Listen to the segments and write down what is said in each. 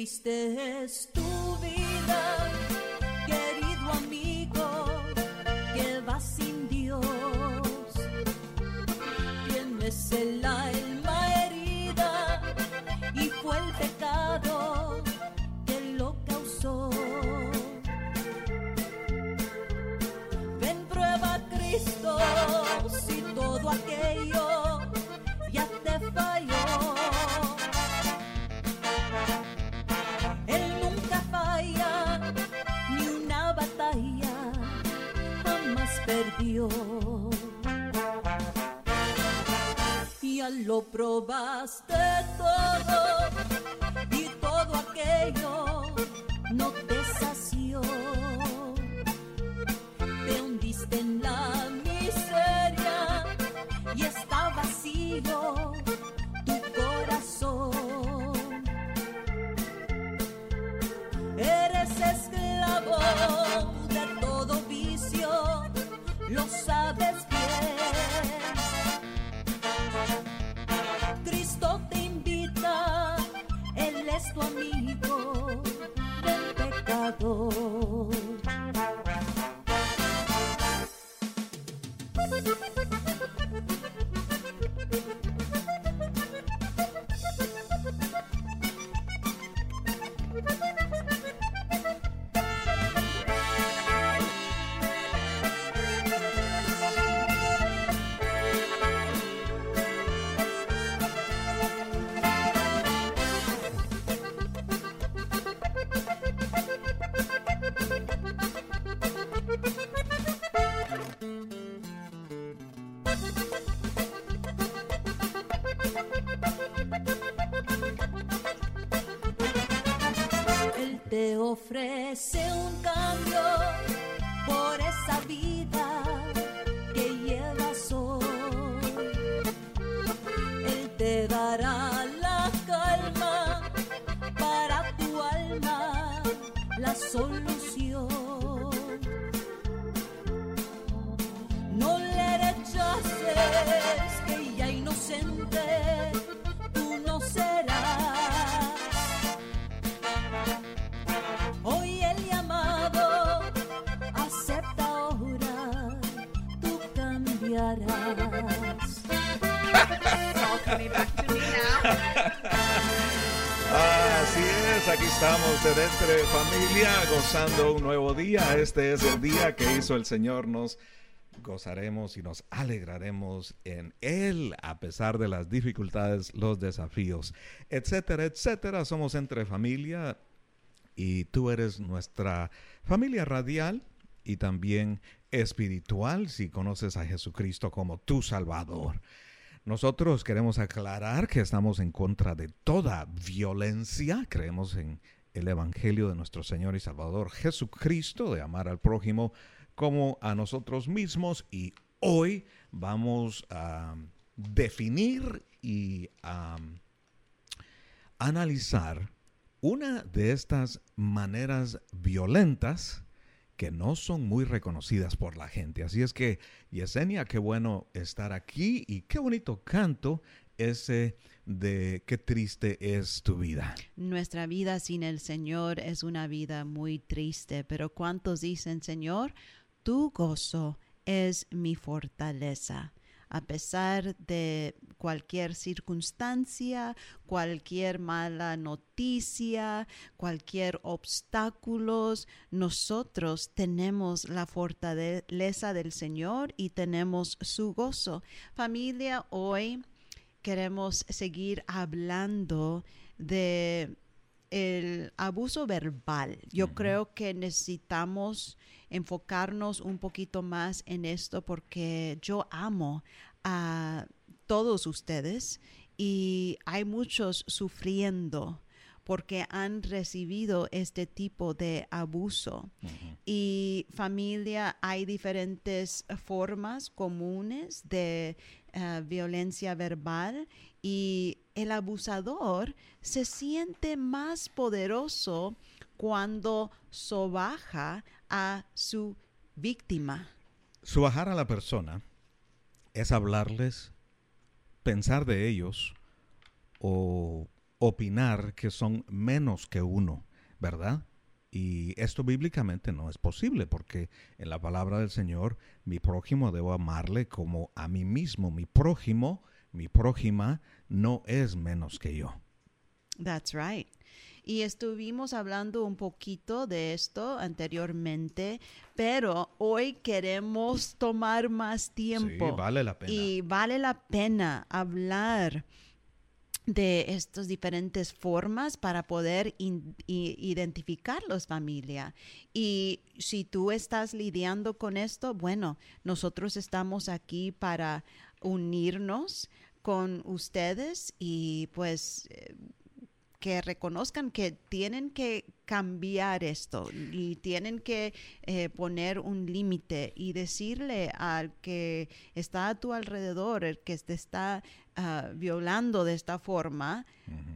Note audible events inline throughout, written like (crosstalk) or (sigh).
Triste es perdió. Ya lo probaste todo y todo aquello no te sació. Te hundiste en la miseria y está vacío lo estamos de Entre Familia gozando un nuevo día. Este es el día que hizo el Señor. Nos gozaremos y nos alegraremos en Él a pesar de las dificultades, los desafíos, etcétera, etcétera. Somos Entre Familia y tú eres nuestra familia radial y también espiritual si conoces a Jesucristo como tu Salvador. Nosotros queremos aclarar que estamos en contra de toda violencia. Creemos en el Evangelio de nuestro Señor y Salvador Jesucristo, de amar al prójimo como a nosotros mismos. Y hoy vamos a definir y a analizar una de estas maneras violentas que no son muy reconocidas por la gente. Así es que, Yesenia, qué bueno estar aquí y qué bonito canto ese de qué triste es tu vida. Nuestra vida sin el Señor es una vida muy triste, pero ¿cuántos dicen, Señor, tu gozo es mi fortaleza? A pesar de cualquier circunstancia, cualquier mala noticia, cualquier obstáculo, nosotros tenemos la fortaleza del Señor y tenemos su gozo. Familia, hoy queremos seguir hablando de el abuso verbal. Yo creo que necesitamos enfocarnos un poquito más en esto porque yo amo a todos ustedes y hay muchos sufriendo porque han recibido este tipo de abuso. Y familia, hay diferentes formas comunes de uh, violencia verbal y el abusador se siente más poderoso cuando sobaja a su víctima. Subajar a la persona es hablarles, pensar de ellos o opinar que son menos que uno, ¿verdad? Y esto bíblicamente no es posible porque en la palabra del Señor, mi prójimo debo amarle como a mí mismo. Mi prójimo, mi prójima, no es menos que yo. That's right. Y estuvimos hablando un poquito de esto anteriormente, pero hoy queremos tomar más tiempo. Sí, vale la pena. Y vale la pena hablar de estas diferentes formas para poder identificarlos familia. Y si tú estás lidiando con esto, bueno, nosotros estamos aquí para unirnos con ustedes y pues eh, que reconozcan que tienen que cambiar esto y tienen que eh, poner un límite y decirle al que está a tu alrededor, el que te está ah, violando de esta forma,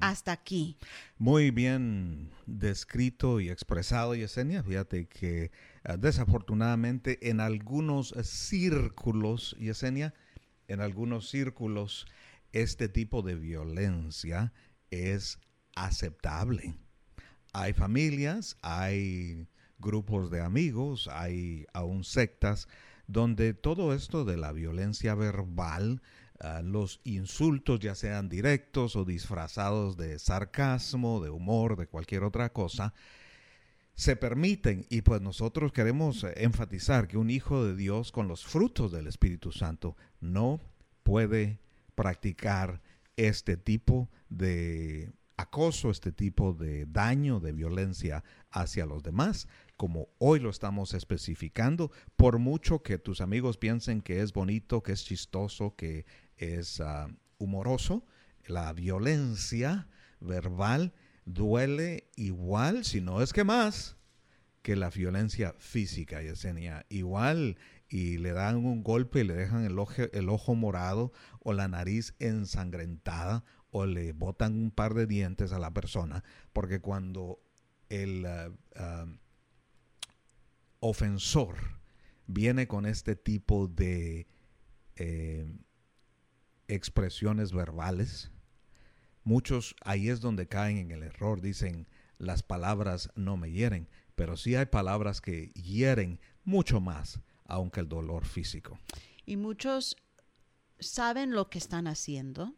hasta aquí. Muy bien descrito y expresado, Yesenia. Fíjate que ah, desafortunadamente en algunos círculos, Yesenia, en algunos círculos, este tipo de violencia es aceptable. Hay familias, hay grupos de amigos, hay aún sectas donde todo esto de la violencia verbal, ah, los insultos ya sean directos o disfrazados de sarcasmo, de humor, de cualquier otra cosa, se permiten y pues nosotros queremos enfatizar que un hijo de Dios con los frutos del Espíritu Santo no puede practicar este tipo de acoso, este tipo de daño, de violencia hacia los demás, como hoy lo estamos especificando, por mucho que tus amigos piensen que es bonito, que es chistoso, que es ah, humoroso, la violencia verbal duele igual, si no es que más, que la violencia física, Yesenia. Igual y le dan un golpe y le dejan el ojo, el ojo morado o la nariz ensangrentada o le botan un par de dientes a la persona, porque cuando el ah, ah, ofensor viene con este tipo de eh, expresiones verbales, muchos ahí es donde caen en el error, dicen las palabras no me hieren, pero sí hay palabras que hieren mucho más, aunque el dolor físico. Y muchos saben lo que están haciendo,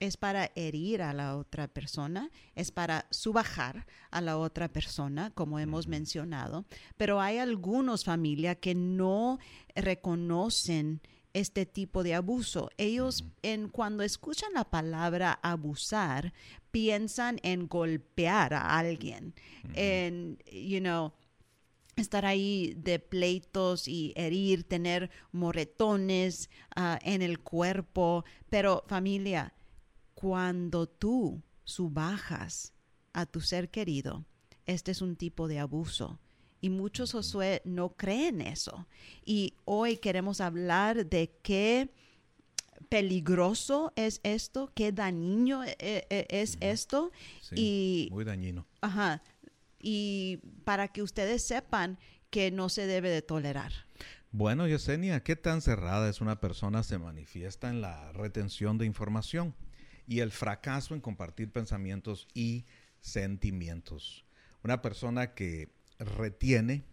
es para herir a la otra persona, es para subajar a la otra persona, como hemos mencionado, pero hay algunos familias que no reconocen este tipo de abuso. Ellos en cuando escuchan la palabra abusar, piensan en golpear a alguien, en you know, estar ahí de pleitos y herir, tener moretones ah, en el cuerpo, pero familia, cuando tú subajas a tu ser querido, este es un tipo de abuso. Y muchos Josué no creen eso. Y hoy queremos hablar de qué peligroso es esto, qué dañino eh, eh, es esto. y, muy dañino. Ajá. Y para que ustedes sepan que no se debe de tolerar. Bueno, Yesenia, ¿qué tan cerrada es una persona se manifiesta en la retención de información? Y el fracaso en compartir pensamientos y sentimientos. Una persona que retiene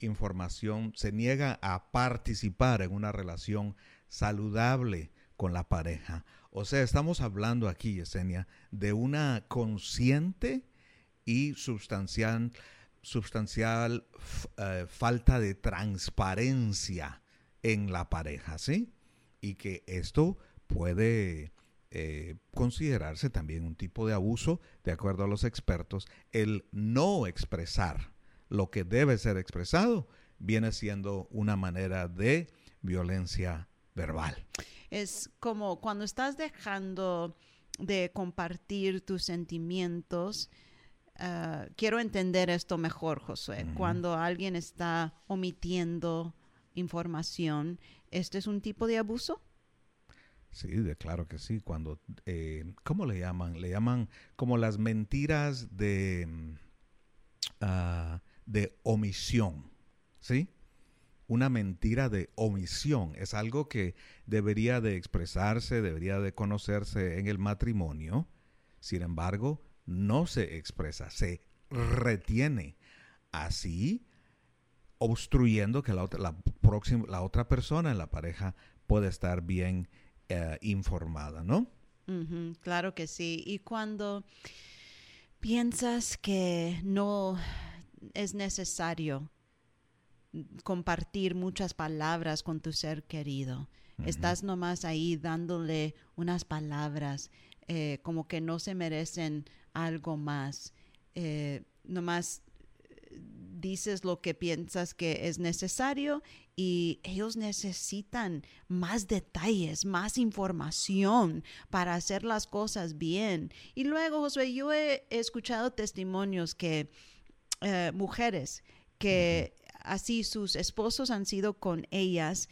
información se niega a participar en una relación saludable con la pareja. O sea, estamos hablando aquí, Yesenia, de una consciente y sustancial, sustancial eh, falta de transparencia en la pareja, ¿sí? Y que esto puede eh, considerarse también un tipo de abuso, de acuerdo a los expertos, el no expresar lo que debe ser expresado viene siendo una manera de violencia verbal. Es como cuando estás dejando de compartir tus sentimientos. ah, quiero entender esto mejor, Josué. Cuando alguien está omitiendo información, ¿este es un tipo de abuso? Sí, de claro que sí. Cuando, eh, ¿cómo le llaman? Le llaman como las mentiras de, mm, ah, de omisión, ¿sí? Una mentira de omisión es algo que debería de expresarse, debería de conocerse en el matrimonio. Sin embargo, no se expresa, se retiene. Así, obstruyendo que la otra, próxima, la otra persona en la pareja pueda estar bien eh, informada, ¿no? Claro que sí. Y cuando piensas que no es necesario compartir muchas palabras con tu ser querido, estás nomás ahí dándole unas palabras eh, como que no se merecen algo más, eh, nomás dices lo que piensas que es necesario y ellos necesitan más detalles, más información para hacer las cosas bien. Y luego, Josué, yo he escuchado testimonios que eh, mujeres que así sus esposos han sido con ellas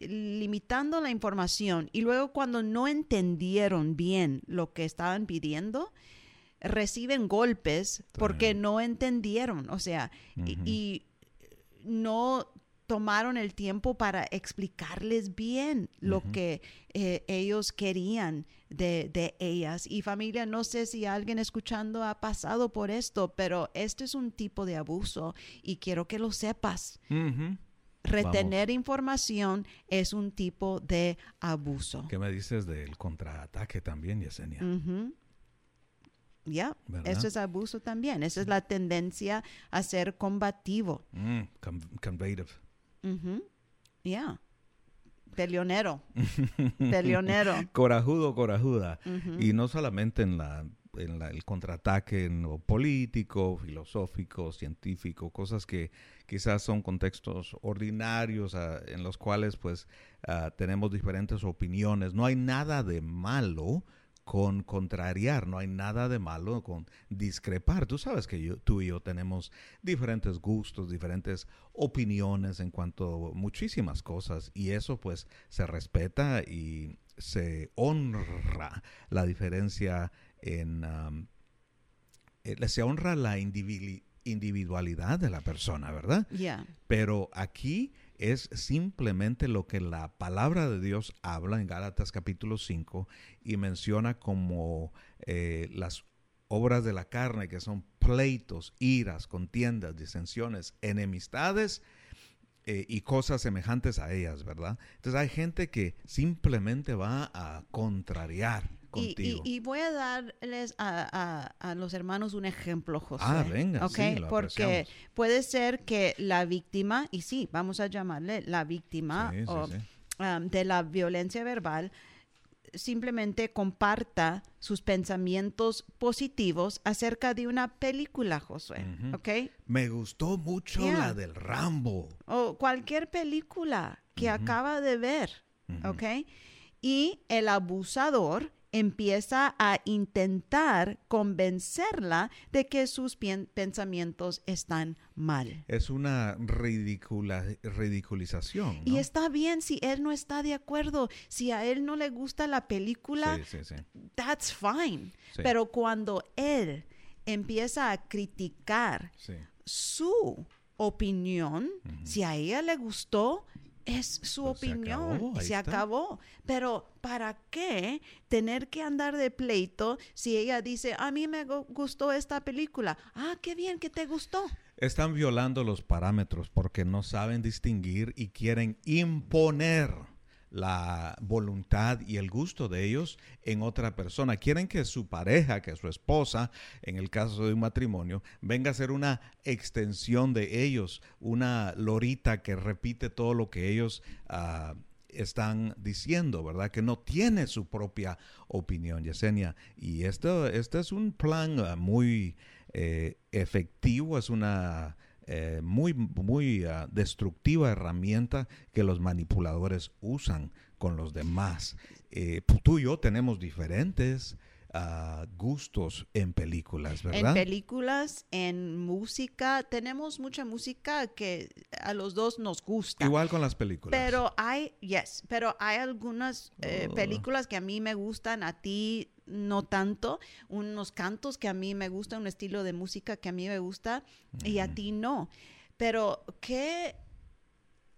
limitando la información y luego cuando no entendieron bien lo que estaban pidiendo, reciben golpes porque no entendieron, o sea, y- no tomaron el tiempo para explicarles bien lo que eh, ellos querían de, de ellas. Y familia, no sé si alguien escuchando ha pasado por esto, pero este es un tipo de abuso y quiero que lo sepas. Retener información es un tipo de abuso. ¿Qué me dices del contraataque también, Yesenia? Ya, esto es abuso también. Esa es la tendencia a ser combativo. Mm, com- combative. Ujú. Ya. (laughs) Peleonero. Peleonero. (laughs) Corajudo, corajuda. Y no solamente en la en la- el contraataque en lo político, filosófico, científico, cosas que quizás son contextos ordinarios ah, en los cuales pues ah, tenemos diferentes opiniones. No hay nada de malo con contrariar, no hay nada de malo con discrepar. Tú sabes que yo- tú y yo tenemos diferentes gustos, diferentes opiniones en cuanto a muchísimas cosas y eso pues se respeta y se honra la diferencia en... um, eh, se honra la individualidad de la persona, ¿verdad? Pero aquí es simplemente lo que la palabra de Dios habla en Gálatas capítulo 5 y menciona como eh, las obras de la carne, que son pleitos, iras, contiendas, disensiones, enemistades eh, y cosas semejantes a ellas, ¿verdad? Entonces hay gente que simplemente va a contrariar contigo. y- y voy a darles a, a- a los hermanos un ejemplo, José. Ah, venga, ¿ok? sí, lo Porque puede ser que la víctima, y sí, vamos a llamarle la víctima Sí, sí, o, sí. um, de la violencia verbal, simplemente comparta sus pensamientos positivos acerca de una película, Josué. Ujú. ¿Ok? Me gustó mucho Yeah. la del Rambo. o cualquier película que acaba de ver. ¿ok? Y el abusador empieza a intentar convencerla de que sus pensamientos están mal. Es una ridicula, ridiculización. Y está bien si él no está de acuerdo, si a él no le gusta la película, Sí, sí, sí. that's fine. Pero cuando él empieza a criticar su opinión, si a ella le gustó, es su Pues se opinión, acabó, se acabó. Pero ¿para qué tener que andar de pleito si ella dice, a mí me gu- gustó esta película? Ah, qué bien que te gustó. Están violando los parámetros porque no saben distinguir y quieren imponer la voluntad y el gusto de ellos en otra persona. Quieren que su pareja, que su esposa, en el caso de un matrimonio, venga a ser una extensión de ellos, una lorita que repite todo lo que ellos ah, están diciendo, ¿verdad? Que no tiene su propia opinión, Yesenia. Y esto, este es un plan ah, muy eh, efectivo, es una eh, muy, muy ah, destructiva herramienta que los manipuladores usan con los demás. Eh, pu- tú y yo tenemos diferentes ah, gustos en películas, En ¿verdad? películas, en música, tenemos mucha música que a los dos nos gusta. Igual con las películas. Pero hay, yes, pero hay algunas eh, Oh. películas que a mí me gustan, a ti no tanto, unos cantos que a mí me gustan, un estilo de música que a mí me gusta y a ti no. Pero qué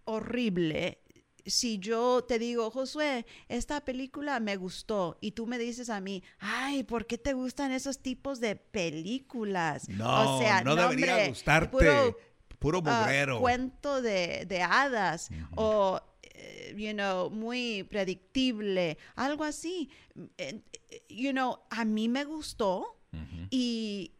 horrible si yo te digo, Josué, esta película me gustó y tú me dices a mí, ay, ¿por qué te gustan esos tipos de películas? no, o sea, no debería hombre, gustarte. puro Puro, mugrero. cuento de, de hadas o, you know, muy predictible, algo así. Eh, eh, You know, a mí me gustó y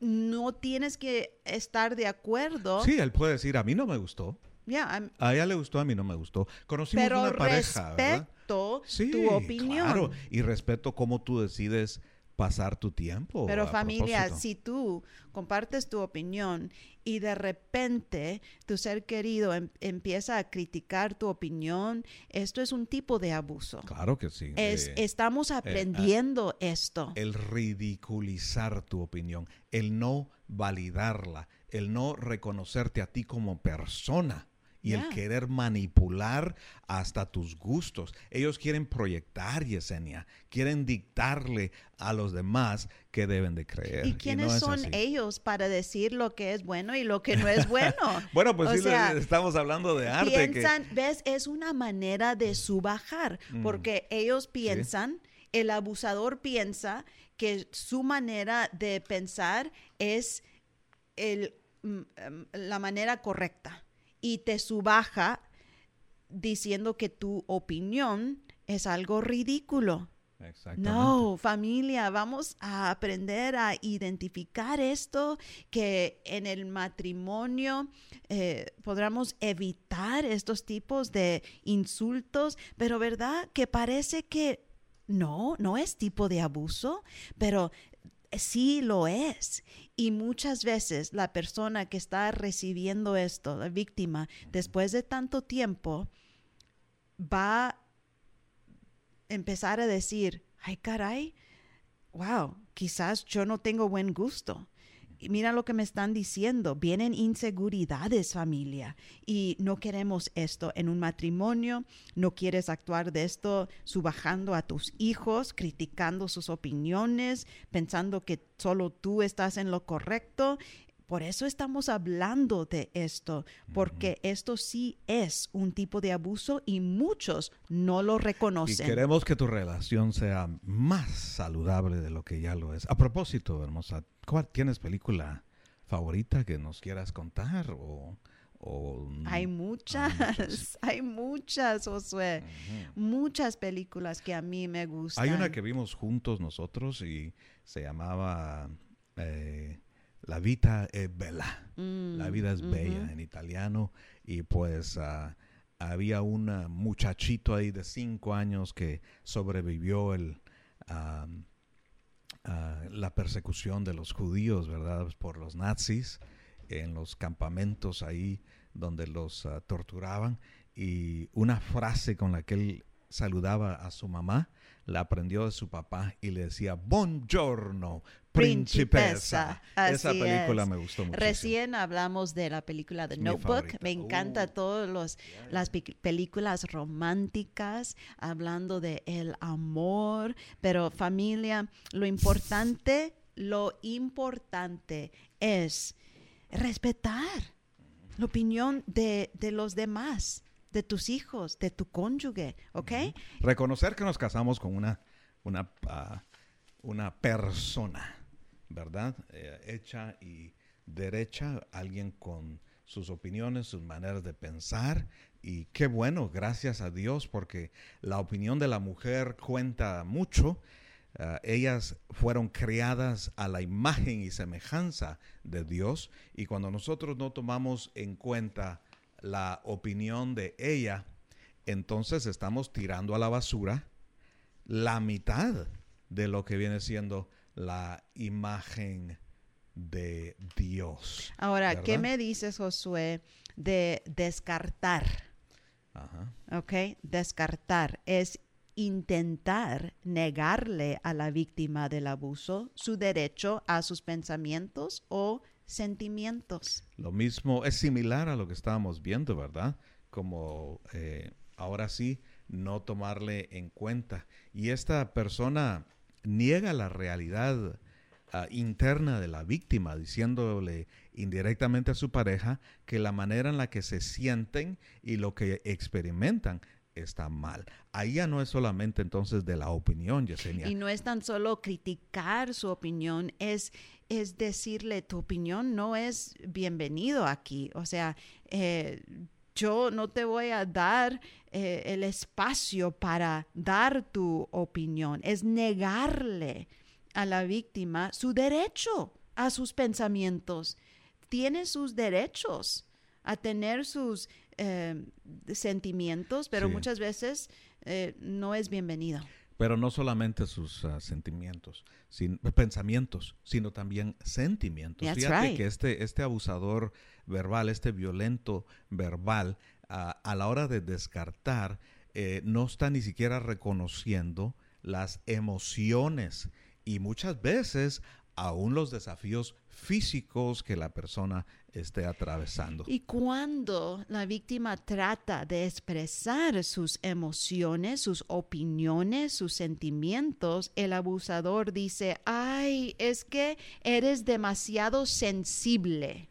no tienes que estar de acuerdo. Sí, él puede decir, a mí no me gustó. Yeah, A ella le gustó, a mí no me gustó. Conocimos pero una pareja, ¿verdad? respeto Sí, tu opinión. claro. Y respeto cómo tú decides pasar tu tiempo. Pero familia, propósito. si tú compartes tu opinión y de repente tu ser querido em- empieza a criticar tu opinión, esto es un tipo de abuso. Claro que sí. Es, Eh, estamos aprendiendo esto. el ridiculizar tu opinión, el no validarla, el no reconocerte a ti como persona y el querer manipular hasta tus gustos. Ellos quieren proyectar, Yesenia, quieren dictarle a los demás que deben de creer. ¿Y quiénes no son así. ellos para decir lo que es bueno y lo que no es bueno? (laughs) Bueno, pues O sí, sea, estamos hablando de arte. que- piensan, ves, es una manera de subajar, Mm. porque ellos piensan, el abusador piensa que su manera de pensar es el, mm, em, la manera correcta y te subaja diciendo que tu opinión es algo ridículo. No, familia, vamos a aprender a identificar esto, que en el matrimonio eh, podamos evitar estos tipos de insultos, pero ¿verdad? Que parece que no, no es tipo de abuso, pero sí lo es. Y muchas veces la persona que está recibiendo esto, la víctima, después de tanto tiempo, va a empezar a decir, ay caray, wow, quizás yo no tengo buen gusto. Y mira lo que me están diciendo, vienen inseguridades familia y no queremos esto en un matrimonio, no quieres actuar de esto subajando a tus hijos, criticando sus opiniones, pensando que solo tú estás en lo correcto. Por eso estamos hablando de esto, porque esto sí es un tipo de abuso y muchos no lo Y reconocen. queremos que tu relación sea más saludable de lo que ya lo es. A propósito, hermosa, ¿cuál tienes película favorita que nos quieras contar? O, o- Hay muchas, muchas. (laughs) hay muchas, Josué. Muchas películas que a mí me gustan. Hay una que vimos juntos nosotros y se llamaba eh, La vita è bella. Mm, La vida es bella en italiano. Y pues ah, había un muchachito ahí de cinco años que sobrevivió el, la persecución de los judíos, ¿verdad? Por los nazis en los campamentos ahí donde los ah, torturaban. Y una frase con la que él saludaba a su mamá, la aprendió de su papá y le decía, Buongiorno. Principessa, Esa película es. me gustó mucho. Recién hablamos de la película The Notebook. Me encanta Uh. todas los, las pe- películas románticas hablando de el amor. Pero familia, lo importante, lo importante es respetar la opinión de, de los demás. De tus hijos, de tu cónyuge, ¿ok? Reconocer que nos casamos con una, una, ah, una persona, ¿verdad? Eh, hecha y derecha, alguien con sus opiniones, sus maneras de pensar. Y qué bueno, gracias a Dios, porque la opinión de la mujer cuenta mucho. Ah, ellas fueron creadas a la imagen y semejanza de Dios y cuando nosotros no tomamos en cuenta la opinión de ella, entonces estamos tirando a la basura la mitad de lo que viene siendo la imagen de Dios. Ahora, ¿qué me dices, Josué, de descartar? Ajá. ¿Ok? Descartar es intentar negarle a la víctima del abuso su derecho a sus pensamientos o sentimientos. Lo mismo es similar a lo que estábamos viendo, ¿verdad? Como eh, ahora sí, no tomarle en cuenta. Y esta persona niega la realidad ah, interna de la víctima, diciéndole indirectamente a su pareja que la manera en la que se sienten y lo que experimentan está mal. Ahí ya no es solamente entonces de la opinión, Yesenia. Y no es tan solo criticar su opinión, es, es decirle tu opinión no es bienvenido aquí. O sea, eh, yo no te voy a dar eh, el espacio para dar tu opinión. Es negarle a la víctima su derecho a sus pensamientos. Tiene sus derechos a tener sus eh, sentimientos, pero Sí. muchas veces eh, no es bienvenido. Pero no solamente sus ah, sentimientos, sin, pensamientos, sino también sentimientos. That's Fíjate right. que este, este abusador verbal, este violento verbal, ah, a la hora de descartar, eh, no está ni siquiera reconociendo las emociones y muchas veces aún los desafíos físicos que la persona esté atravesando. Y cuando la víctima trata de expresar sus emociones, sus opiniones, sus sentimientos, el abusador dice, ay, es que eres demasiado sensible.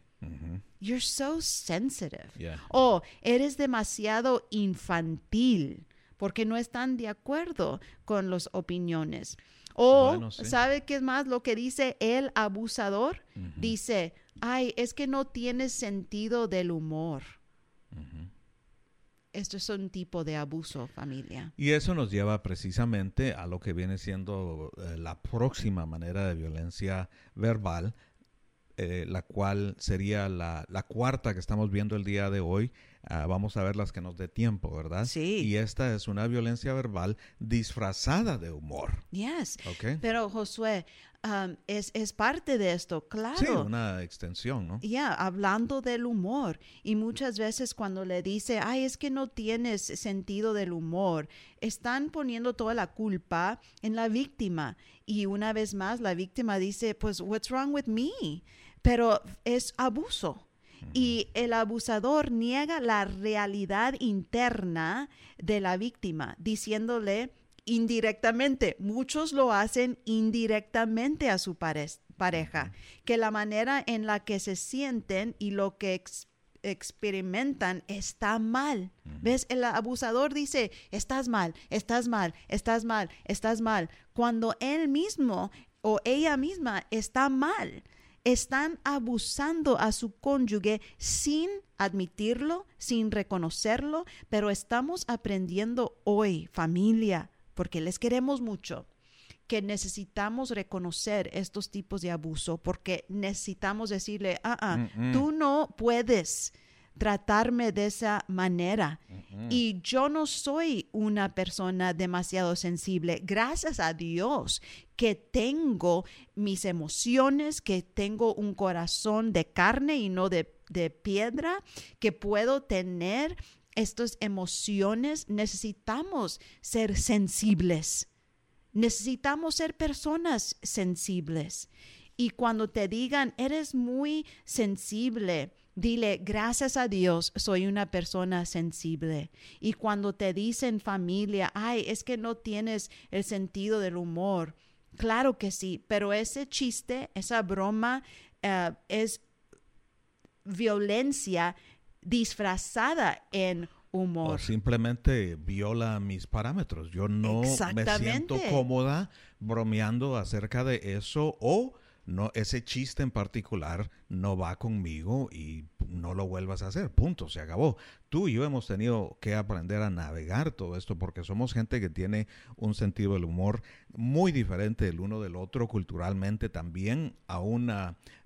You're so sensitive. yeah. O eres demasiado infantil porque no están de acuerdo con las opiniones. O, Bueno, sí. ¿sabe qué es más lo que dice el abusador? Dice, ay, es que no tienes sentido del humor. Esto es un tipo de abuso, familia. Y eso nos lleva precisamente a lo que viene siendo eh, la próxima manera de violencia verbal, eh, la cual sería la, la cuarta que estamos viendo el día de hoy. Ah, vamos a ver las que nos dé tiempo, ¿verdad? Sí. Y esta es una violencia verbal disfrazada de humor. Yes. ¿Ok? Pero Josué, um, es, es parte de esto, claro. Sí, una extensión, ¿no? Ya, hablando del humor. Y muchas veces cuando le dice, ay, es que no tienes sentido del humor, están poniendo toda la culpa en la víctima. Y una vez más, la víctima dice, pues, what's wrong with me? Pero es abuso. Y el abusador niega la realidad interna de la víctima, diciéndole indirectamente, muchos lo hacen indirectamente a su pare- pareja, que la manera en la que se sienten y lo que ex- experimentan está mal. ¿Ves? El abusador dice, estás mal, estás mal, estás mal, estás mal, cuando él mismo o ella misma está mal. Están abusando a su cónyuge sin admitirlo, sin reconocerlo, pero estamos aprendiendo hoy, familia, porque les queremos mucho, que necesitamos reconocer estos tipos de abuso, porque necesitamos decirle, ah, ah, Mm, mm. tú no puedes tratarme de esa manera. Mm. Y yo no soy una persona demasiado sensible. Gracias a Dios que tengo mis emociones, que tengo un corazón de carne y no de, de piedra, que puedo tener estas emociones. Necesitamos ser sensibles. Necesitamos ser personas sensibles. Y cuando te digan, eres muy sensible, dile, gracias a Dios, soy una persona sensible. Y cuando te dicen familia, ay, es que no tienes el sentido del humor, claro que sí, pero ese chiste, esa broma eh, es violencia disfrazada en humor. O simplemente viola mis parámetros. Yo no me siento cómoda bromeando acerca de eso o no ese chiste en particular no va conmigo y no lo vuelvas a hacer. Punto, se acabó. Tú y yo hemos tenido que aprender a navegar todo esto porque somos gente que tiene un sentido del humor muy diferente el uno del otro culturalmente también, aún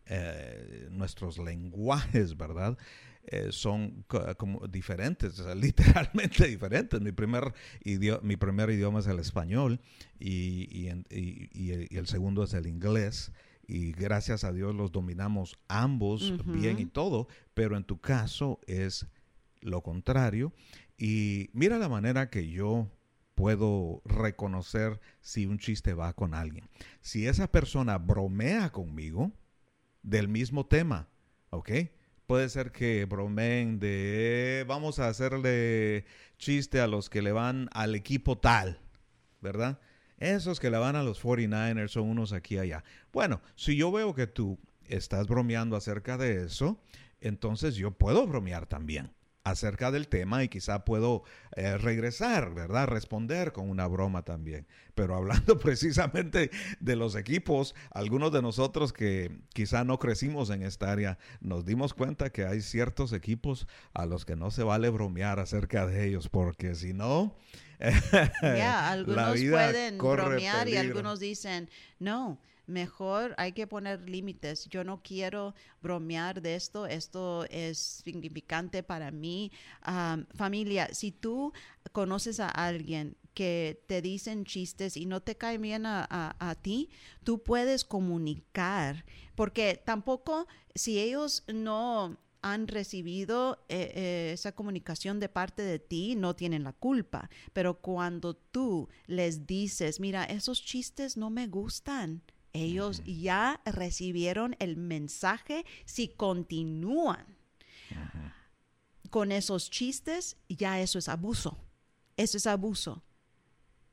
eh, nuestros lenguajes, ¿verdad? Eh, son co- como diferentes, o sea, (laughs) literalmente diferentes. Mi primer, idioma, mi primer idioma es el español y, y en- y- y el- segundo es el inglés. Y gracias a Dios los dominamos ambos bien y todo, pero en tu caso es lo contrario. Y mira la manera que yo puedo reconocer si un chiste va con alguien. Si esa persona bromea conmigo del mismo tema, ¿ok? Puede ser que bromeen de vamos a hacerle chiste a los que le van al equipo tal, ¿verdad? Esos que le van a los 49ers son unos aquí y allá. Bueno, si yo veo que tú estás bromeando acerca de eso, entonces yo puedo bromear también acerca del tema y quizá puedo eh, regresar, ¿verdad? Responder con una broma también. Pero hablando (laughs) precisamente de los equipos, algunos de nosotros que quizá no crecimos en esta área, nos dimos cuenta que hay ciertos equipos a los que no se vale bromear acerca de ellos, porque si no, (laughs) Ya, algunos vida pueden bromear y algunos dicen, no, mejor hay que poner límites. Yo no quiero bromear de esto, esto es significante para mí. Am, familia, si tú conoces a alguien que te dicen chistes y no te cae bien a ti, tú puedes comunicar, porque tampoco si ellos no han recibido eh, eh, esa comunicación de parte de ti, no tienen la culpa. Pero cuando tú les dices, mira, esos chistes no me gustan, ellos ya recibieron el mensaje. Si continúan con esos chistes, ya eso es abuso. Eso es abuso.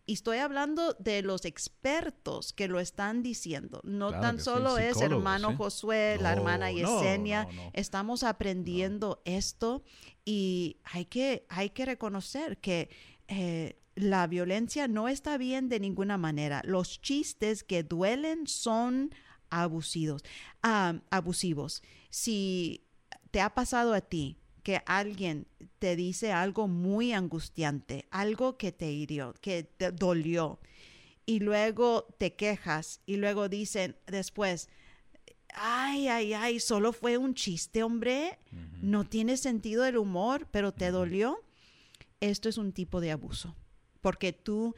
Y estoy hablando de los expertos que lo están diciendo. No Claro tan solo es hermano sí. Josué, la hermana Yesenia. no, no. Estamos aprendiendo esto y hay que, hay que reconocer que eh, la violencia no está bien de ninguna manera. Los chistes que duelen son abusivos. abusivos. Si te ha pasado a ti que alguien te dice algo muy angustiante, algo que te hirió, que te dolió, y luego te quejas y luego dicen después, ay, ay, ay, solo fue un chiste, hombre, no tiene sentido el humor, pero te dolió, esto es un tipo de abuso, porque tú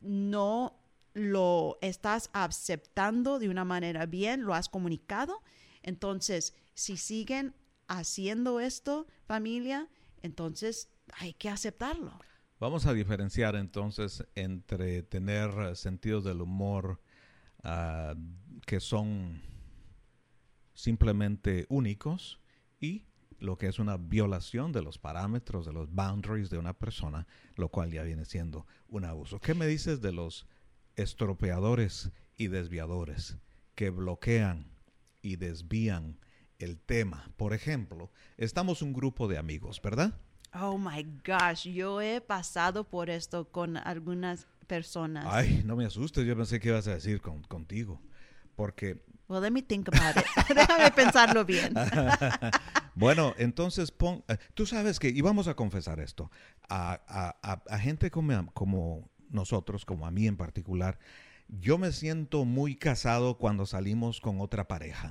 no lo estás aceptando de una manera bien, lo has comunicado, entonces si siguen haciendo esto, familia, entonces hay que aceptarlo. Vamos a diferenciar entonces entre tener sentidos del humor ah, que son simplemente únicos y lo que es una violación de los parámetros, de los boundaries de una persona, lo cual ya viene siendo un abuso. ¿Qué me dices de los estropeadores y desviadores que bloquean y desvían el tema? Por ejemplo, estamos un grupo de amigos, ¿verdad? Oh my gosh, yo he pasado por esto con algunas personas. Ay, no me asustes, yo pensé que ibas a decir con- contigo. Porque, Well, let me think about it. (laughs) Déjame pensarlo bien. (laughs) bueno, entonces pon, eh, tú sabes que, y vamos a confesar esto, a, a- a- a gente como, como nosotros, como a mí en particular, yo me siento muy casado cuando salimos con otra pareja.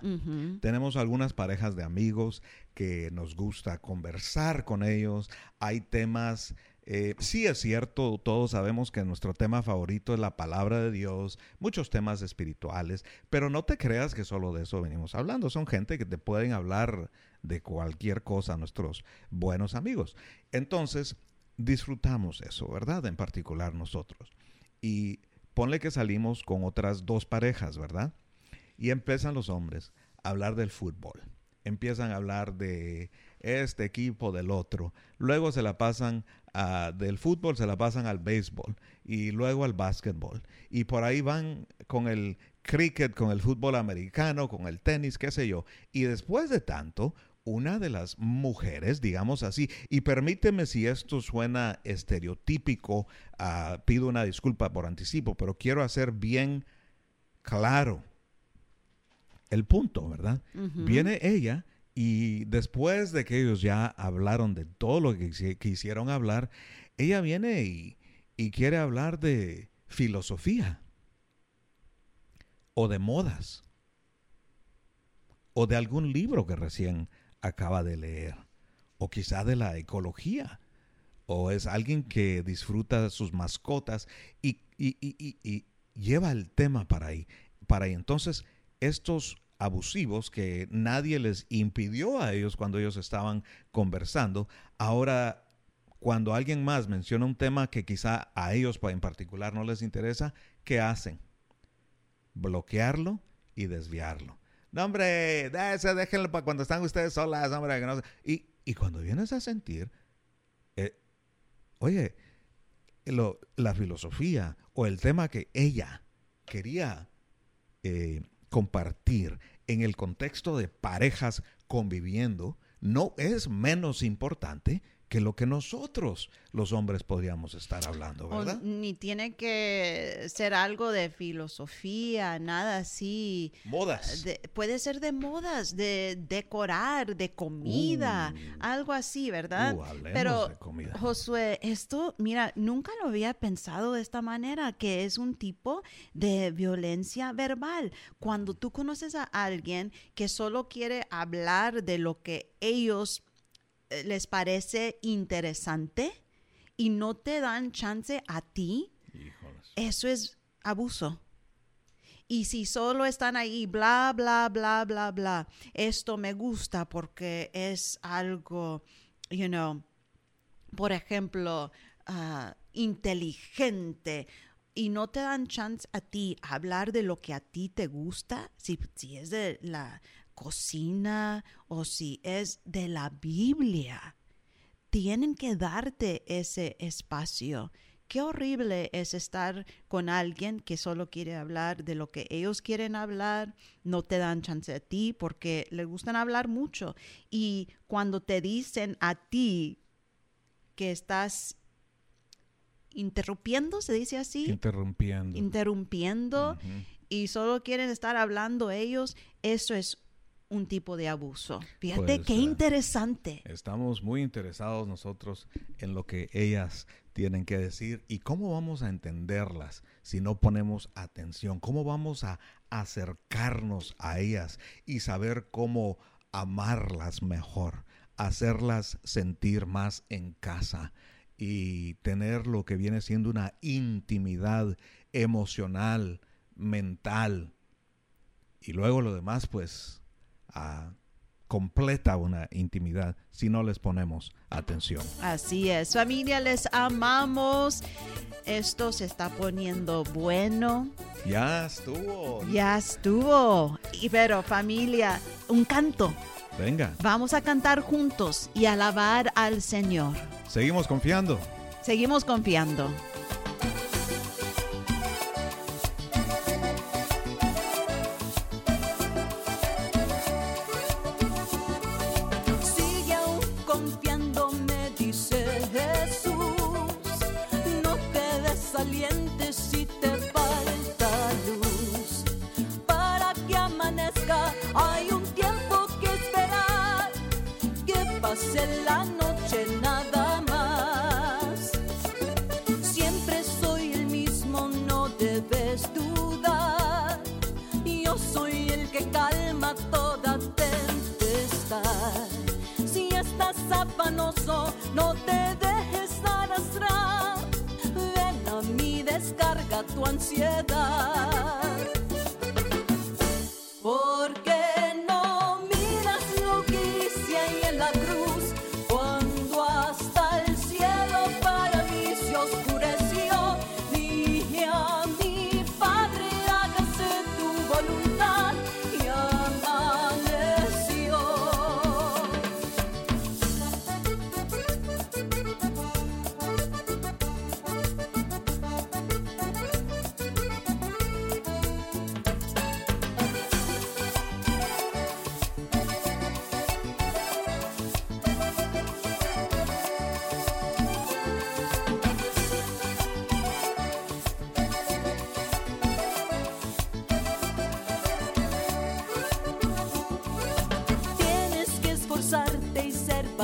Tenemos algunas parejas de amigos que nos gusta conversar con ellos. Hay temas, eh, sí es cierto, todos sabemos que nuestro tema favorito es la palabra de Dios, muchos temas espirituales, pero no te creas que solo de eso venimos hablando. Son gente que te pueden hablar de cualquier cosa, nuestros buenos amigos. Entonces, disfrutamos eso, ¿verdad? En particular nosotros. Y ponle que salimos con otras dos parejas, ¿verdad? Y empiezan los hombres a hablar del fútbol. Empiezan a hablar de este equipo, del otro. Luego se la pasan a- del fútbol, se la pasan al béisbol y luego al básquetbol. Y por ahí van con el cricket, con el fútbol americano, con el tenis, qué sé yo. Y después de tanto, una de las mujeres, digamos así, y permíteme si esto suena estereotípico, ah, pido una disculpa por anticipo, pero quiero hacer bien claro el punto, ¿verdad? Viene ella y después de que ellos ya hablaron de todo lo que quisieron hablar, ella viene y, y quiere hablar de filosofía o de modas o de algún libro que recién acaba de leer, o quizá de la ecología, o es alguien que disfruta sus mascotas y, lleva el tema para ahí. Para ahí. Entonces, estos abusivos que nadie les impidió a ellos cuando ellos estaban conversando, ahora cuando alguien más menciona un tema que quizá a ellos en particular no les interesa, ¿qué hacen? Bloquearlo y desviarlo. No, hombre, déjenlo para cuando están ustedes solas, hombre. y, y, cuando vienes a sentir, eh, oye, la filosofía o el tema que ella quería eh, compartir en el contexto de parejas conviviendo, no es menos importante que lo que nosotros los hombres podríamos estar hablando, ¿verdad? ni tiene que ser algo de filosofía, nada así. Modas. puede ser de modas, de decorar, de comida, uh. algo así, ¿verdad? Uh, Pero, de Josué, esto, mira, nunca lo había pensado de esta manera, que es un tipo de violencia verbal. Cuando tú conoces a alguien que solo quiere hablar de lo que ellos eh, les parece interesante y no te dan chance a ti, eso es abuso. Y si solo están ahí, bla, bla, bla, bla, bla, esto me gusta porque es algo, you know, por ejemplo, ah, inteligente y no te dan chance a ti hablar de lo que a ti te gusta, si, si es de la cocina o si es de la Biblia. Tienen que darte ese espacio. Qué horrible es estar con alguien que solo quiere hablar de lo que ellos quieren hablar, no te dan chance a ti porque le gustan hablar mucho. Y cuando te dicen a ti que estás interrumpiendo, se dice así. Interrumpiendo. Interrumpiendo. Y solo quieren estar hablando ellos, eso es un tipo de abuso. Fíjate pues, qué interesante. Estamos muy interesados nosotros en lo que ellas tienen que decir y cómo vamos a entenderlas si no ponemos atención, cómo vamos a acercarnos a ellas y saber cómo amarlas mejor, hacerlas sentir más en casa y tener lo que viene siendo una intimidad emocional, mental. Y luego lo demás, pues completa una intimidad si no les ponemos atención. Así es, familia, les amamos. Esto se está poniendo bueno. Ya estuvo. Ya estuvo. Y pero familia, un canto. Venga. Vamos a cantar juntos y alabar al Señor. Seguimos confiando. Seguimos confiando.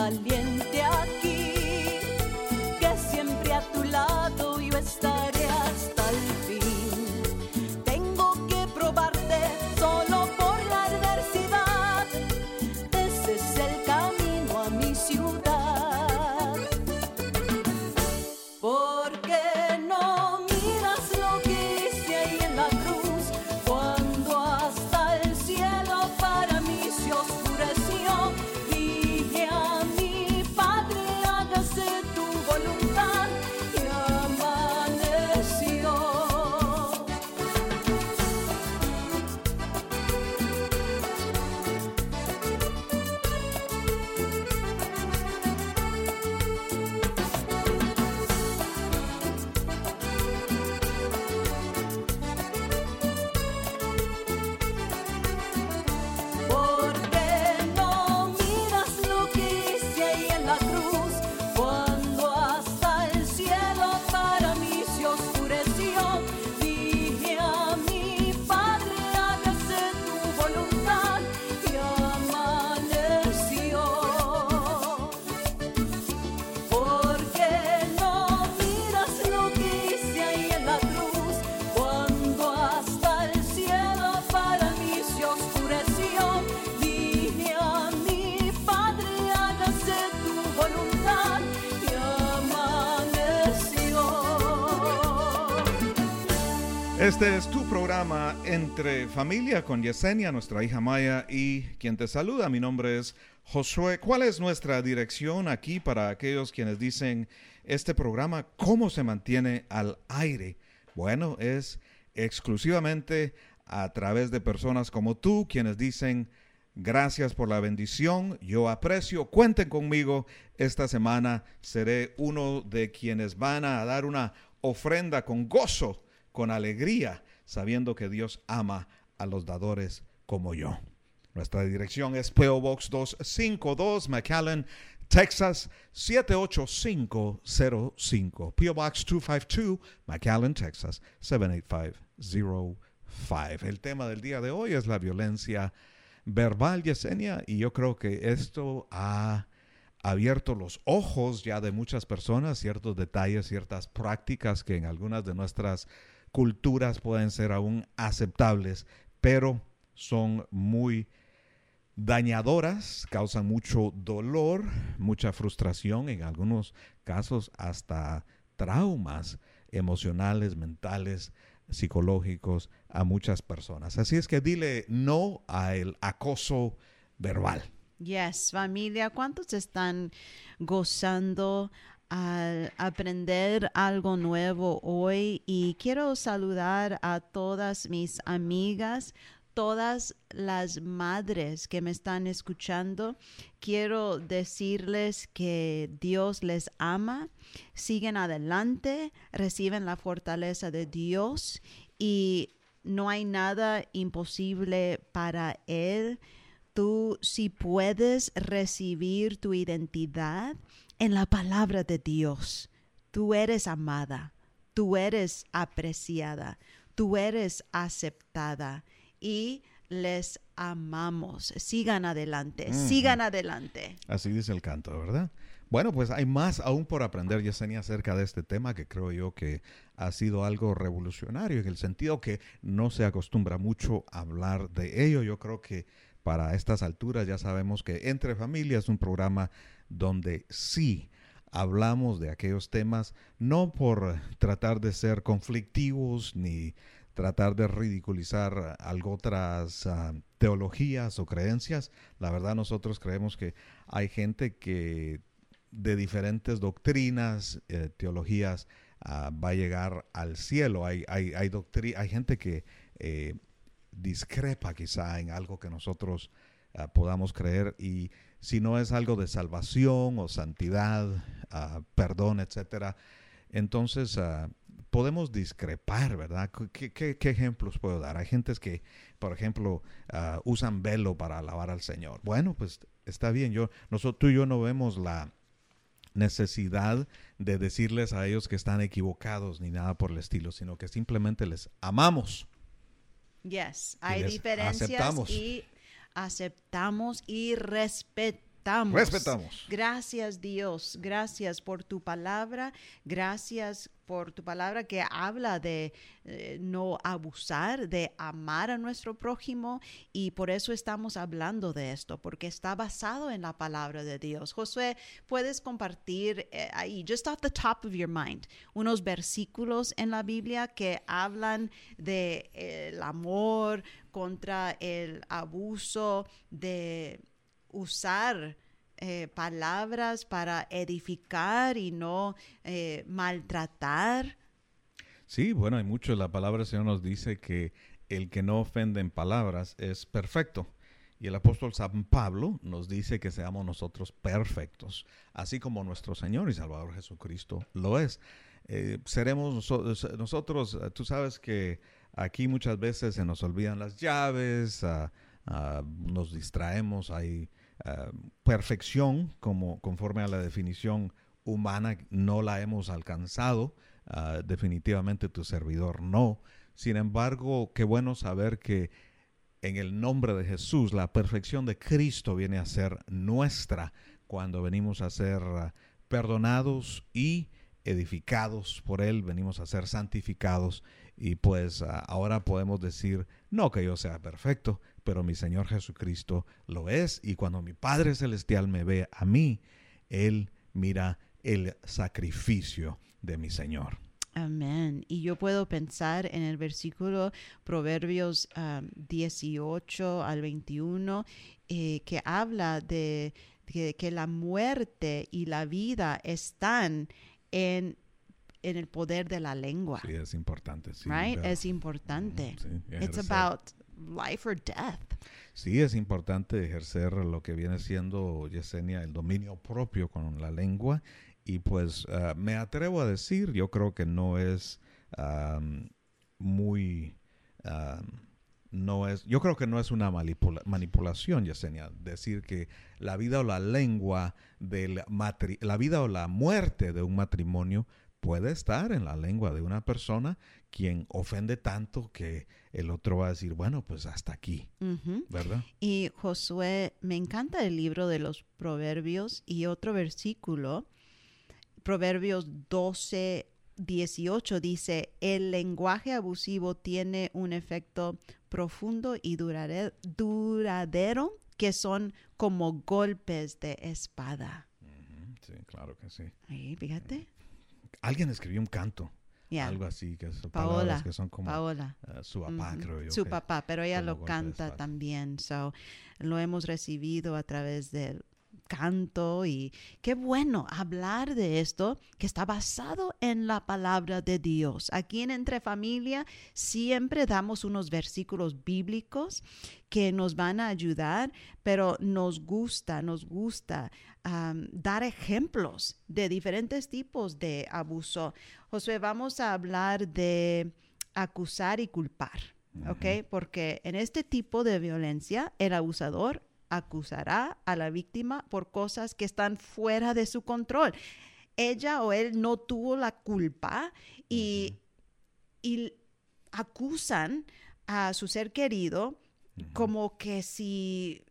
Valiente Este es tu programa Entre Familia con Yesenia, nuestra hija Maya, y quien te saluda. Mi nombre es Josué. ¿Cuál es nuestra dirección aquí para aquellos quienes dicen este programa, cómo se mantiene al aire? Bueno, es exclusivamente a través de personas como tú, quienes dicen gracias por la bendición, yo aprecio, cuenten conmigo. Esta semana seré uno de quienes van a dar una ofrenda con gozo con alegría, sabiendo que Dios ama a los dadores como yo. Nuestra dirección es PO Box 252, McAllen, Texas 78505. PO Box 252, McAllen, Texas 78505. El tema del día de hoy es la violencia verbal, Yesenia, y yo creo que esto ha abierto los ojos ya de muchas personas, ciertos detalles, ciertas prácticas que en algunas de nuestras culturas pueden ser aún aceptables, pero son muy dañadoras, causan mucho dolor, mucha frustración, en algunos casos hasta traumas emocionales, mentales, psicológicos a muchas personas. Así es que dile no al acoso verbal. Yes, familia, ¿cuántos están gozando al aprender algo nuevo hoy? Y quiero saludar a todas mis amigas, todas las madres que me están escuchando. Quiero decirles que Dios les ama, siguen adelante, reciben la fortaleza de Dios y no hay nada imposible para Él. Tú sí puedes recibir tu identidad en la palabra de Dios. Tú eres amada, tú eres apreciada, tú eres aceptada y les amamos. Sigan adelante, sigan adelante. Así dice el canto, ¿verdad? Bueno, pues hay más aún por aprender, Yesenia, acerca de este tema que creo yo que ha sido algo revolucionario en el sentido que no se acostumbra mucho a hablar de ello. Yo creo que para estas alturas ya sabemos que Entre Familias es un programa donde sí hablamos de aquellos temas, no por tratar de ser conflictivos ni tratar de ridiculizar algo otras ah, teologías o creencias. La verdad nosotros creemos que hay gente que de diferentes doctrinas, eh, teologías, ah, va a llegar al cielo. Hay, hay, hay, hay gente que eh, discrepa quizá en algo que nosotros ah, podamos creer y si no es algo de salvación o santidad, ah, perdón, etcétera, entonces ah, podemos discrepar, ¿verdad? ¿Qué, ejemplos puedo dar? Hay gentes que, por ejemplo, usan velo para alabar al Señor. Bueno, pues está bien. Yo, nosotros, tú y yo no vemos la necesidad de decirles a ellos que están equivocados ni nada por el estilo, sino que simplemente les amamos. Yes, hay diferencias aceptamos. y aceptamos y respetamos. Respetamos. Gracias Dios, gracias por tu palabra, gracias por tu palabra que habla de eh, no abusar, de amar a nuestro prójimo y por eso estamos hablando de esto, porque está basado en la palabra de Dios. Josué, puedes compartir eh, ahí, just off the top of your mind, unos versículos en la Biblia que hablan de eh, el amor contra el abuso, de usar eh, palabras para edificar y no eh, maltratar. Sí, bueno, hay mucho. La palabra del Señor nos dice que el que no ofende en palabras es perfecto. Y el apóstol San Pablo nos dice que seamos nosotros perfectos, así como nuestro Señor y Salvador Jesucristo lo es. Eh, seremos nosotros, tú sabes que aquí muchas veces se nos olvidan las llaves, ah, ah, nos distraemos, hay Uh, perfección, como conforme a la definición humana, no la hemos alcanzado. Uh, definitivamente tu servidor no. Sin embargo, qué bueno saber que en el nombre de Jesús la perfección de Cristo viene a ser nuestra cuando venimos a ser perdonados y edificados por Él, venimos a ser santificados y pues ahora podemos decir, no que yo sea perfecto, pero mi Señor Jesucristo lo es. Y cuando mi Padre Celestial me ve a mí, Él mira el sacrificio de mi Señor. Amén. Y yo puedo pensar en el versículo Proverbios 18 al 21, eh, que habla de que, la muerte y la vida están en, en el poder de la lengua. Sí, es importante. Sí, right? Es importante. Sí, It's about life or death. Sí, es importante ejercer lo que viene siendo, Yesenia, el dominio propio con la lengua. Y pues ah, me atrevo a decir, yo creo que no es muy... no es, yo creo que no es una manipulación, Yesenia, decir que la vida o la lengua del la vida o la muerte de un matrimonio puede estar en la lengua de una persona quien ofende tanto que el otro va a decir, bueno, pues hasta aquí, ¿verdad? Y Josué, me encanta el libro de los proverbios y otro versículo, Proverbios 12, 18 dice, el lenguaje abusivo tiene un efecto profundo y duradero que son como golpes de espada. Sí, claro que sí. Ahí, fíjate. Alguien escribió un canto. Algo así, que son Paola, que son como Paola. Eh, su papá, creo yo. Su papá, pero ella lo canta también. So, lo hemos recibido a través del canto y qué bueno hablar de esto que está basado en la palabra de Dios. Aquí en Entre Familia siempre damos unos versículos bíblicos que nos van a ayudar, pero nos gusta, nos gusta dar ejemplos de diferentes tipos de abuso. José, vamos a hablar de acusar y culpar. ¿ok? Porque en este tipo de violencia, el abusador acusará a la víctima por cosas que están fuera de su control. Ella o él no tuvo la culpa y, acusan a su ser querido como que si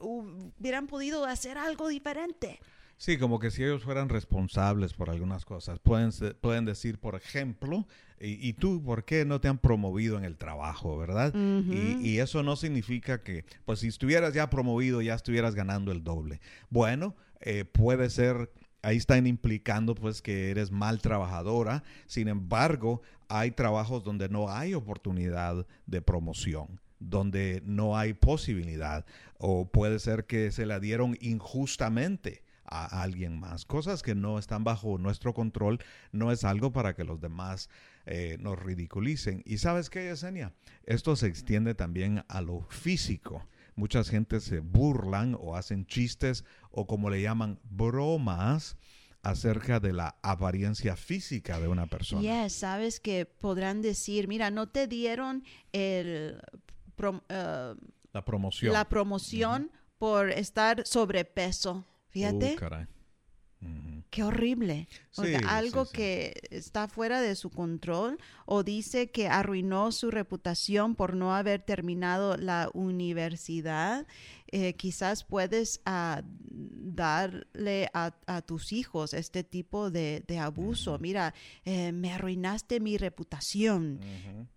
hubieran podido hacer algo diferente. Sí, como que si ellos fueran responsables por algunas cosas. Pueden, pueden decir, por ejemplo, y, tú, ¿por qué no te han promovido en el trabajo, verdad? y, eso no significa que, pues si estuvieras ya promovido, ya estuvieras ganando el doble. Bueno, eh, puede ser ahí están implicando pues que eres mal trabajadora. Sin embargo, hay trabajos donde no hay oportunidad de promoción donde no hay posibilidad o puede ser que se la dieron injustamente a alguien más. Cosas que no están bajo nuestro control no es algo para que los demás eh, nos ridiculicen. Y sabes qué, Yesenia, esto se extiende también a lo físico. Muchas gentes se burlan o hacen chistes o como le llaman bromas acerca de la apariencia física de una persona. Yes, sabes que podrán decir, mira, no te dieron el eh, la promoción. La promoción por estar sobrepeso. Fíjate. Uh, caray. qué horrible. O sea, Sí, algo sí, sí. que está fuera de su control o dice que arruinó su reputación por no haber terminado la universidad. Eh, quizás puedes ah, darle a, a tus hijos este tipo de, de abuso. Mira, eh, me arruinaste mi reputación.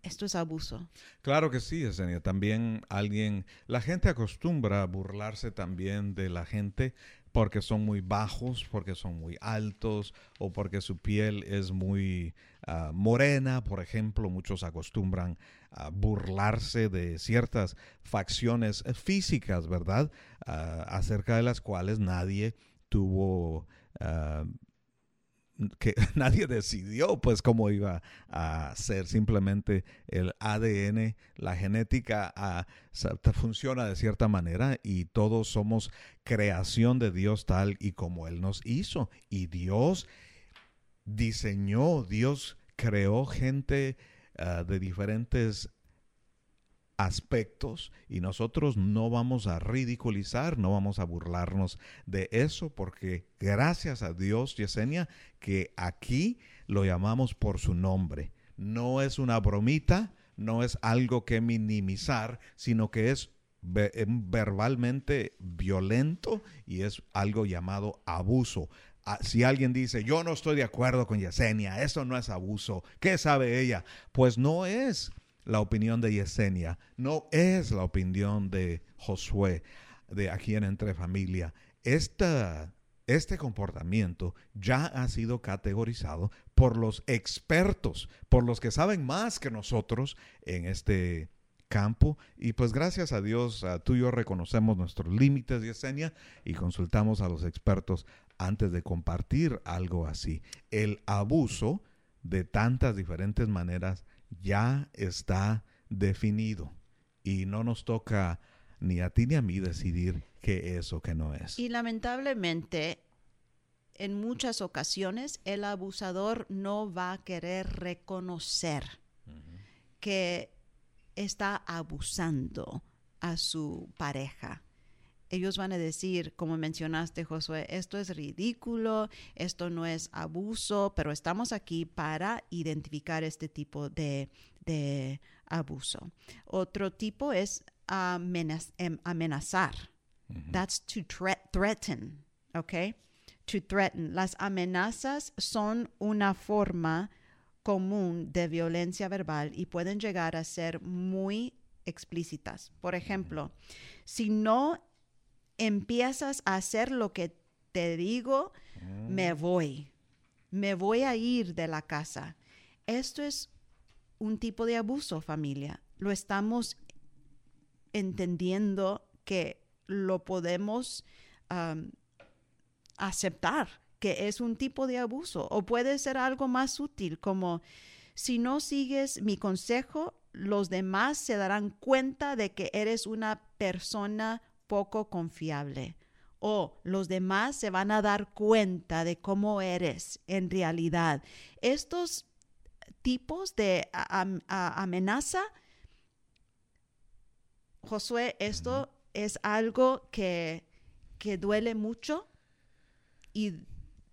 Esto es abuso. Claro que sí, Yesenia. También alguien, la gente acostumbra a burlarse también de la gente porque son muy bajos, porque son muy altos o porque su piel es muy ah, morena, por ejemplo. Muchos acostumbran a burlarse de ciertas facciones físicas, ¿verdad? Ah, acerca de las cuales nadie tuvo... ah, que (laughs) nadie decidió pues cómo iba a ser simplemente el ADN, la genética te funciona de cierta manera y todos somos creación de Dios tal y como Él nos hizo. Y Dios diseñó, Dios creó gente ah, de diferentes aspectos y nosotros no vamos a ridiculizar, no vamos a burlarnos de eso porque gracias a Dios, Yesenia, que aquí lo llamamos por su nombre. No es una bromita, no es algo que minimizar, sino que es em, verbalmente violento y es algo llamado abuso. Ah, Si alguien dice, yo no estoy de acuerdo con Yesenia, eso no es abuso, ¿qué sabe ella? Pues no es la opinión de Yesenia, no es la opinión de Josué, de aquí en Entre Familia. Este comportamiento ya ha sido categorizado por los expertos, por los que saben más que nosotros en este campo. Y pues gracias a Dios, tú y yo reconocemos nuestros límites, Yesenia, y consultamos a los expertos antes de compartir algo así. El abuso de tantas diferentes maneras ya está definido y no nos toca ni a ti ni a mí decidir qué es o qué no es. Y lamentablemente, en muchas ocasiones, el abusador no va a querer reconocer que está abusando a su pareja. Ellos van a decir, como mencionaste, Josué, esto es ridículo, esto no es abuso, pero estamos aquí para identificar este tipo de, de abuso. Otro tipo es amenaz- em- amenazar. That's to thre- threaten, ¿ok? To threaten. Las amenazas son una forma común de violencia verbal y pueden llegar a ser muy explícitas. Por ejemplo, si no empiezas a hacer lo que te digo, me voy. Me voy a ir de la casa. Esto es un tipo de abuso, familia. Lo estamos entendiendo que lo podemos aceptar, que es un tipo de abuso. O puede ser algo más sutil, como si no sigues mi consejo, los demás se darán cuenta de que eres una persona poco confiable. O los demás se van a dar cuenta de cómo eres en realidad. Estos tipos de am- amenaza, Josué, esto es algo que, que duele mucho y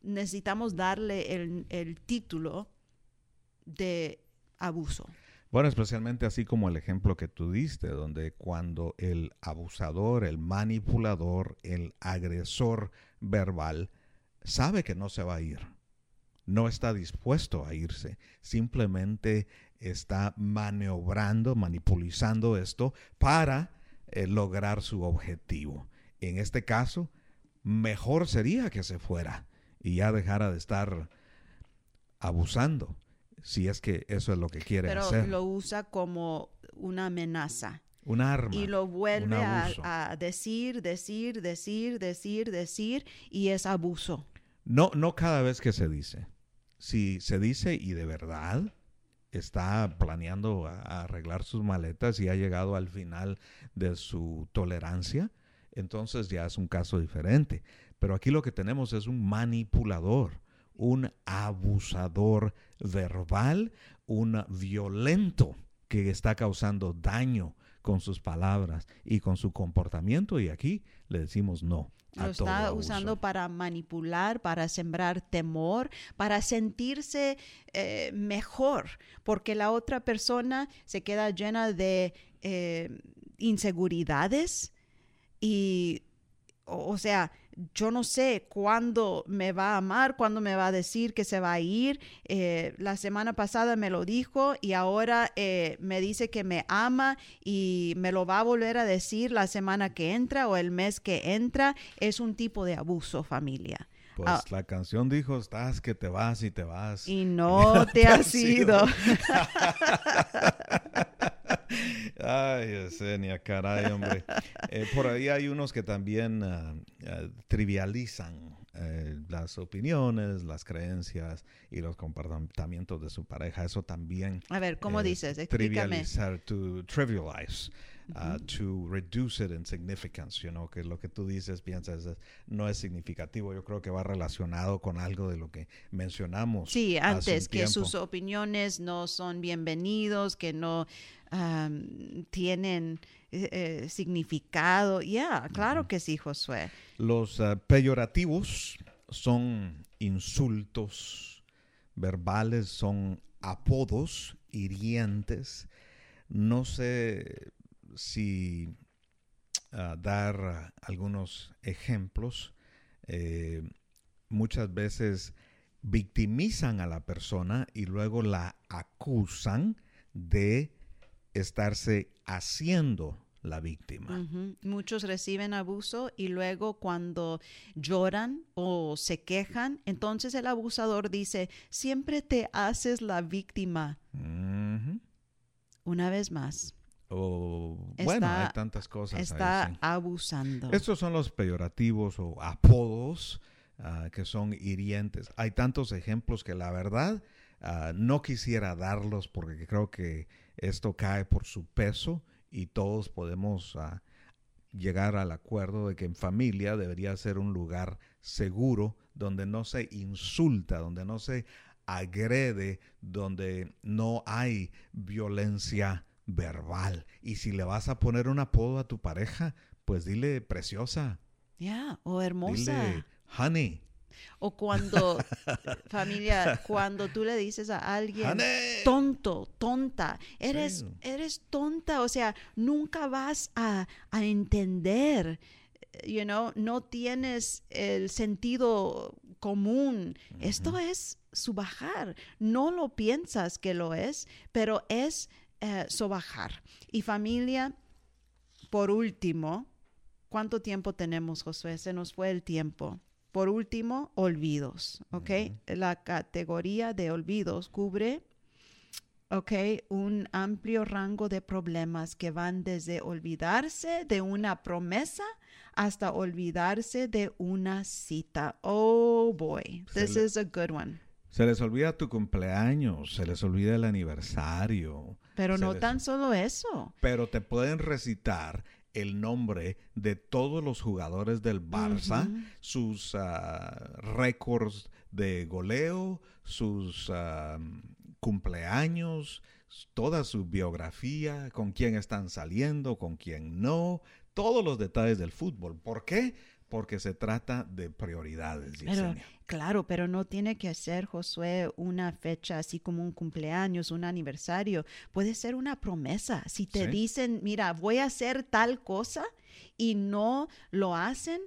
necesitamos darle el, el título de abuso. Bueno, especialmente así como el ejemplo que tú diste, donde cuando el abusador, el manipulador, el agresor verbal sabe que no se va a ir, no está dispuesto a irse, simplemente está maniobrando, manipulando esto para eh, lograr su objetivo. En este caso, mejor sería que se fuera y ya dejara de estar abusando, si es que eso es lo que quiere Pero hacer. lo usa como una amenaza. un arma. y lo vuelve a, decir, decir, decir, decir, decir, y es abuso. No, no cada vez que se dice. Si se dice y de verdad está planeando a- a arreglar sus maletas y ha llegado al final de su tolerancia, entonces ya es un caso diferente. Pero aquí lo que tenemos es un manipulador, un abusador verbal, un violento que está causando daño con sus palabras y con su comportamiento y aquí le decimos no. a Lo está usando para manipular, para sembrar temor, para sentirse eh, mejor, porque la otra persona se queda llena de eh, inseguridades y, o, o sea, yo no sé cuándo me va a amar, cuándo me va a decir que se va a ir. Eh, la semana pasada me lo dijo y ahora eh, me dice que me ama y me lo va a volver a decir la semana que entra o el mes que entra. Es un tipo de abuso, familia. Pues Ah. la canción dijo, estás que te vas y te vas. Y (laughs) no te has sido. ido. (laughs) (laughs) Ay, Yesenia, caray, hombre. Eh, por ahí hay unos que también ah, trivializan eh, las opiniones, las creencias y los comportamientos de su pareja. Eso también. A ver, ¿cómo eh, dices? Explícame. Trivializar, to trivialize, uh, to reduce it in significance, you know, que lo que tú dices, piensas, es- no es significativo. Yo creo que va relacionado con algo de lo que mencionamos. Sí, antes que sus opiniones no son bienvenidos, que no am, tienen eh, eh, significado. Ya, claro que sí, Josué. Los ah, peyorativos son insultos verbales, son apodos hirientes. No sé si ah, dar algunos ejemplos. Eh, muchas veces victimizan a la persona y luego la acusan de estarse haciendo la víctima. Muchos reciben abuso y luego cuando lloran o se quejan, entonces el abusador dice, siempre te haces la víctima. Una vez más, O, Está- bueno, hay tantas cosas. ahí, está sí. abusando. Estos son los peyorativos o apodos ah, que son hirientes. Hay tantos ejemplos que la verdad ah, no quisiera darlos porque creo que esto cae por su peso y todos podemos ah, llegar al acuerdo de que en familia debería ser un lugar seguro donde no se insulta, donde no se agrede, donde no hay violencia verbal. Y si le vas a poner un apodo a tu pareja, pues dile preciosa, Ya, o hermosa. dile honey, O cuando, (laughs) familia, cuando tú le dices a alguien, honey. tonto, tonta, eres, Sí. eres tonta, o sea, nunca vas a, a entender, you know, no tienes el sentido común. Esto es subajar, no lo piensas que lo es, pero es eh, sobajar. Y familia, por último, ¿cuánto tiempo tenemos, Josué? Se nos fue el tiempo. Por último, olvidos, ¿ok? La categoría de olvidos cubre, ¿ok? Un amplio rango de problemas que van desde olvidarse de una promesa hasta olvidarse de una cita. Oh, boy, this is a good one. Se les olvida tu cumpleaños, se les olvida el aniversario, Pero no tan solo eso. pero te pueden recitar el nombre de todos los jugadores del Barça, sus ah, récords de goleo, sus ah, cumpleaños, toda su biografía, con quién están saliendo, con quién no, todos los detalles del fútbol. ¿Por qué? Porque se trata de prioridades, Pero, claro, pero no tiene que ser, Josué, una fecha así como un cumpleaños, un aniversario. Puede ser una promesa. Si te Sí. dicen, mira, voy a hacer tal cosa y no lo hacen,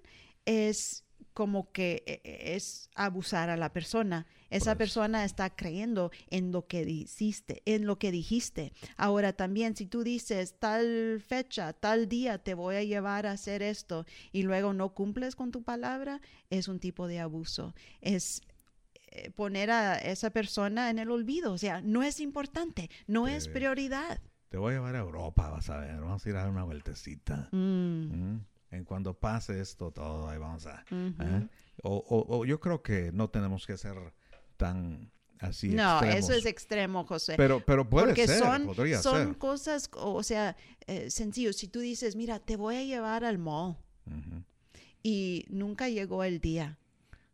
es como que eh, eh, es abusar a la persona. Esa Pues- persona está creyendo en lo que dijiste, en lo que dijiste. Ahora también, si tú dices tal fecha, tal día te voy a llevar a hacer esto y luego no cumples con tu palabra, es un tipo de abuso. Es eh, poner a esa persona en el olvido. O sea, no es importante, no es prioridad. Te voy a llevar a Europa, vas a ver, vamos a ir a dar una vueltecita. Mm, Mm. En cuando pase esto todo, ahí vamos a... ¿eh? o, o- o yo creo que no tenemos que ser tan así No, extremos. eso es extremo, José. Pero, pero puede Porque ser, son, podría son ser. cosas, o sea, eh. Si tú dices, mira, te voy a llevar al mall y nunca llegó el día.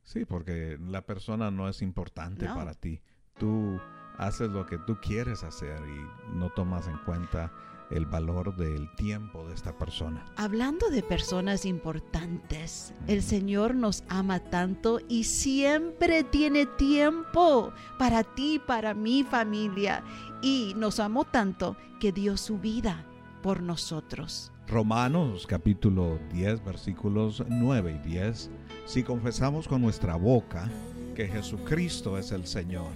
Sí, porque la persona no es importante No. para ti. Tú haces lo que tú quieres hacer y no tomas en cuenta el valor del tiempo de esta persona. Hablando de personas importantes, el Señor nos ama tanto y siempre tiene tiempo para ti, para mi familia. Y nos amó tanto que dio su vida por nosotros. Romanos capítulo 10 versículos 9 y 10. Si confesamos con nuestra boca que Jesucristo es el Señor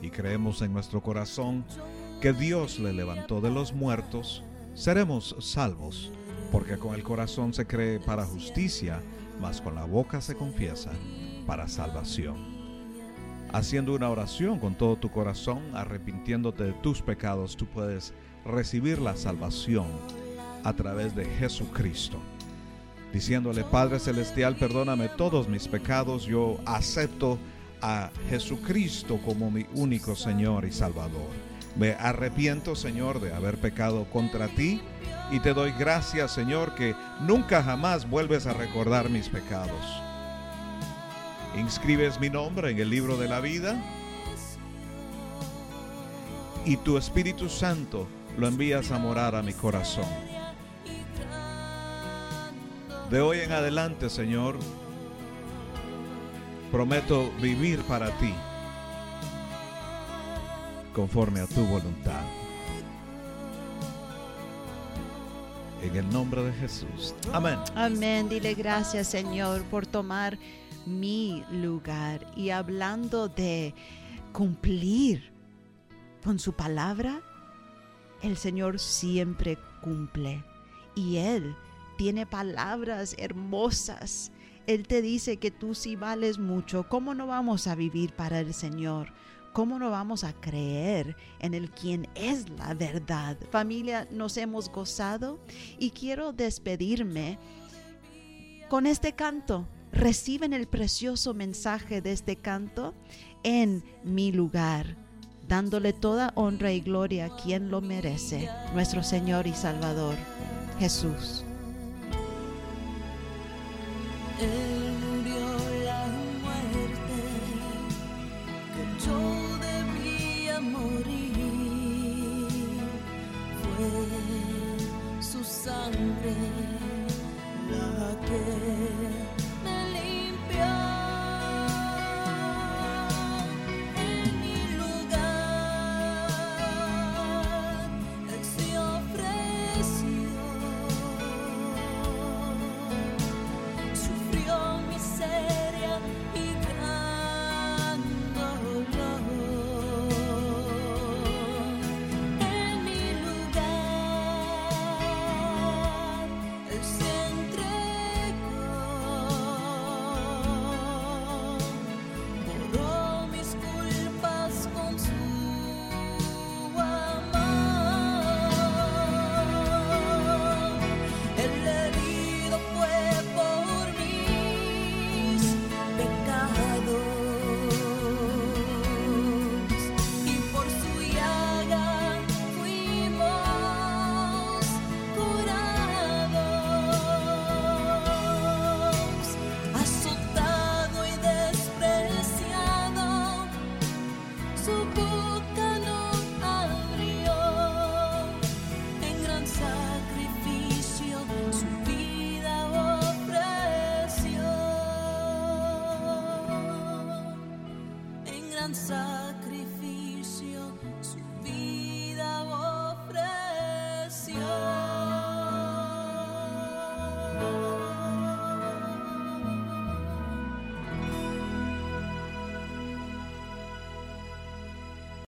y creemos en nuestro corazón que Dios le levantó de los muertos, seremos salvos, porque con el corazón se cree para justicia, mas con la boca se confiesa para salvación. Haciendo una oración con todo tu corazón, arrepintiéndote de tus pecados, tú puedes recibir la salvación a través de Jesucristo. Diciéndole, Padre Celestial, perdóname todos mis pecados, yo acepto a Jesucristo como mi único Señor y Salvador. Me arrepiento, Señor, de haber pecado contra ti y te doy gracias, Señor, que nunca jamás vuelves a recordar mis pecados. Inscribes mi nombre en el libro de la vida y tu Espíritu Santo lo envías a morar a mi corazón. De hoy en adelante, Señor, prometo vivir para ti, conforme a tu voluntad. En el nombre de Jesús. Amén. Amén. Dile gracias, Señor, por tomar mi lugar. Y hablando de cumplir con su palabra, el Señor siempre cumple. Y Él tiene palabras hermosas. Él te dice que tú sí vales mucho. ¿Cómo no vamos a vivir para el Señor? ¿Cómo no vamos a creer en el quien es la verdad? Familia, nos hemos gozado y quiero despedirme con este canto. Reciben el precioso mensaje de este canto en mi lugar, dándole toda honra y gloria a quien lo merece, nuestro Señor y Salvador, Jesús.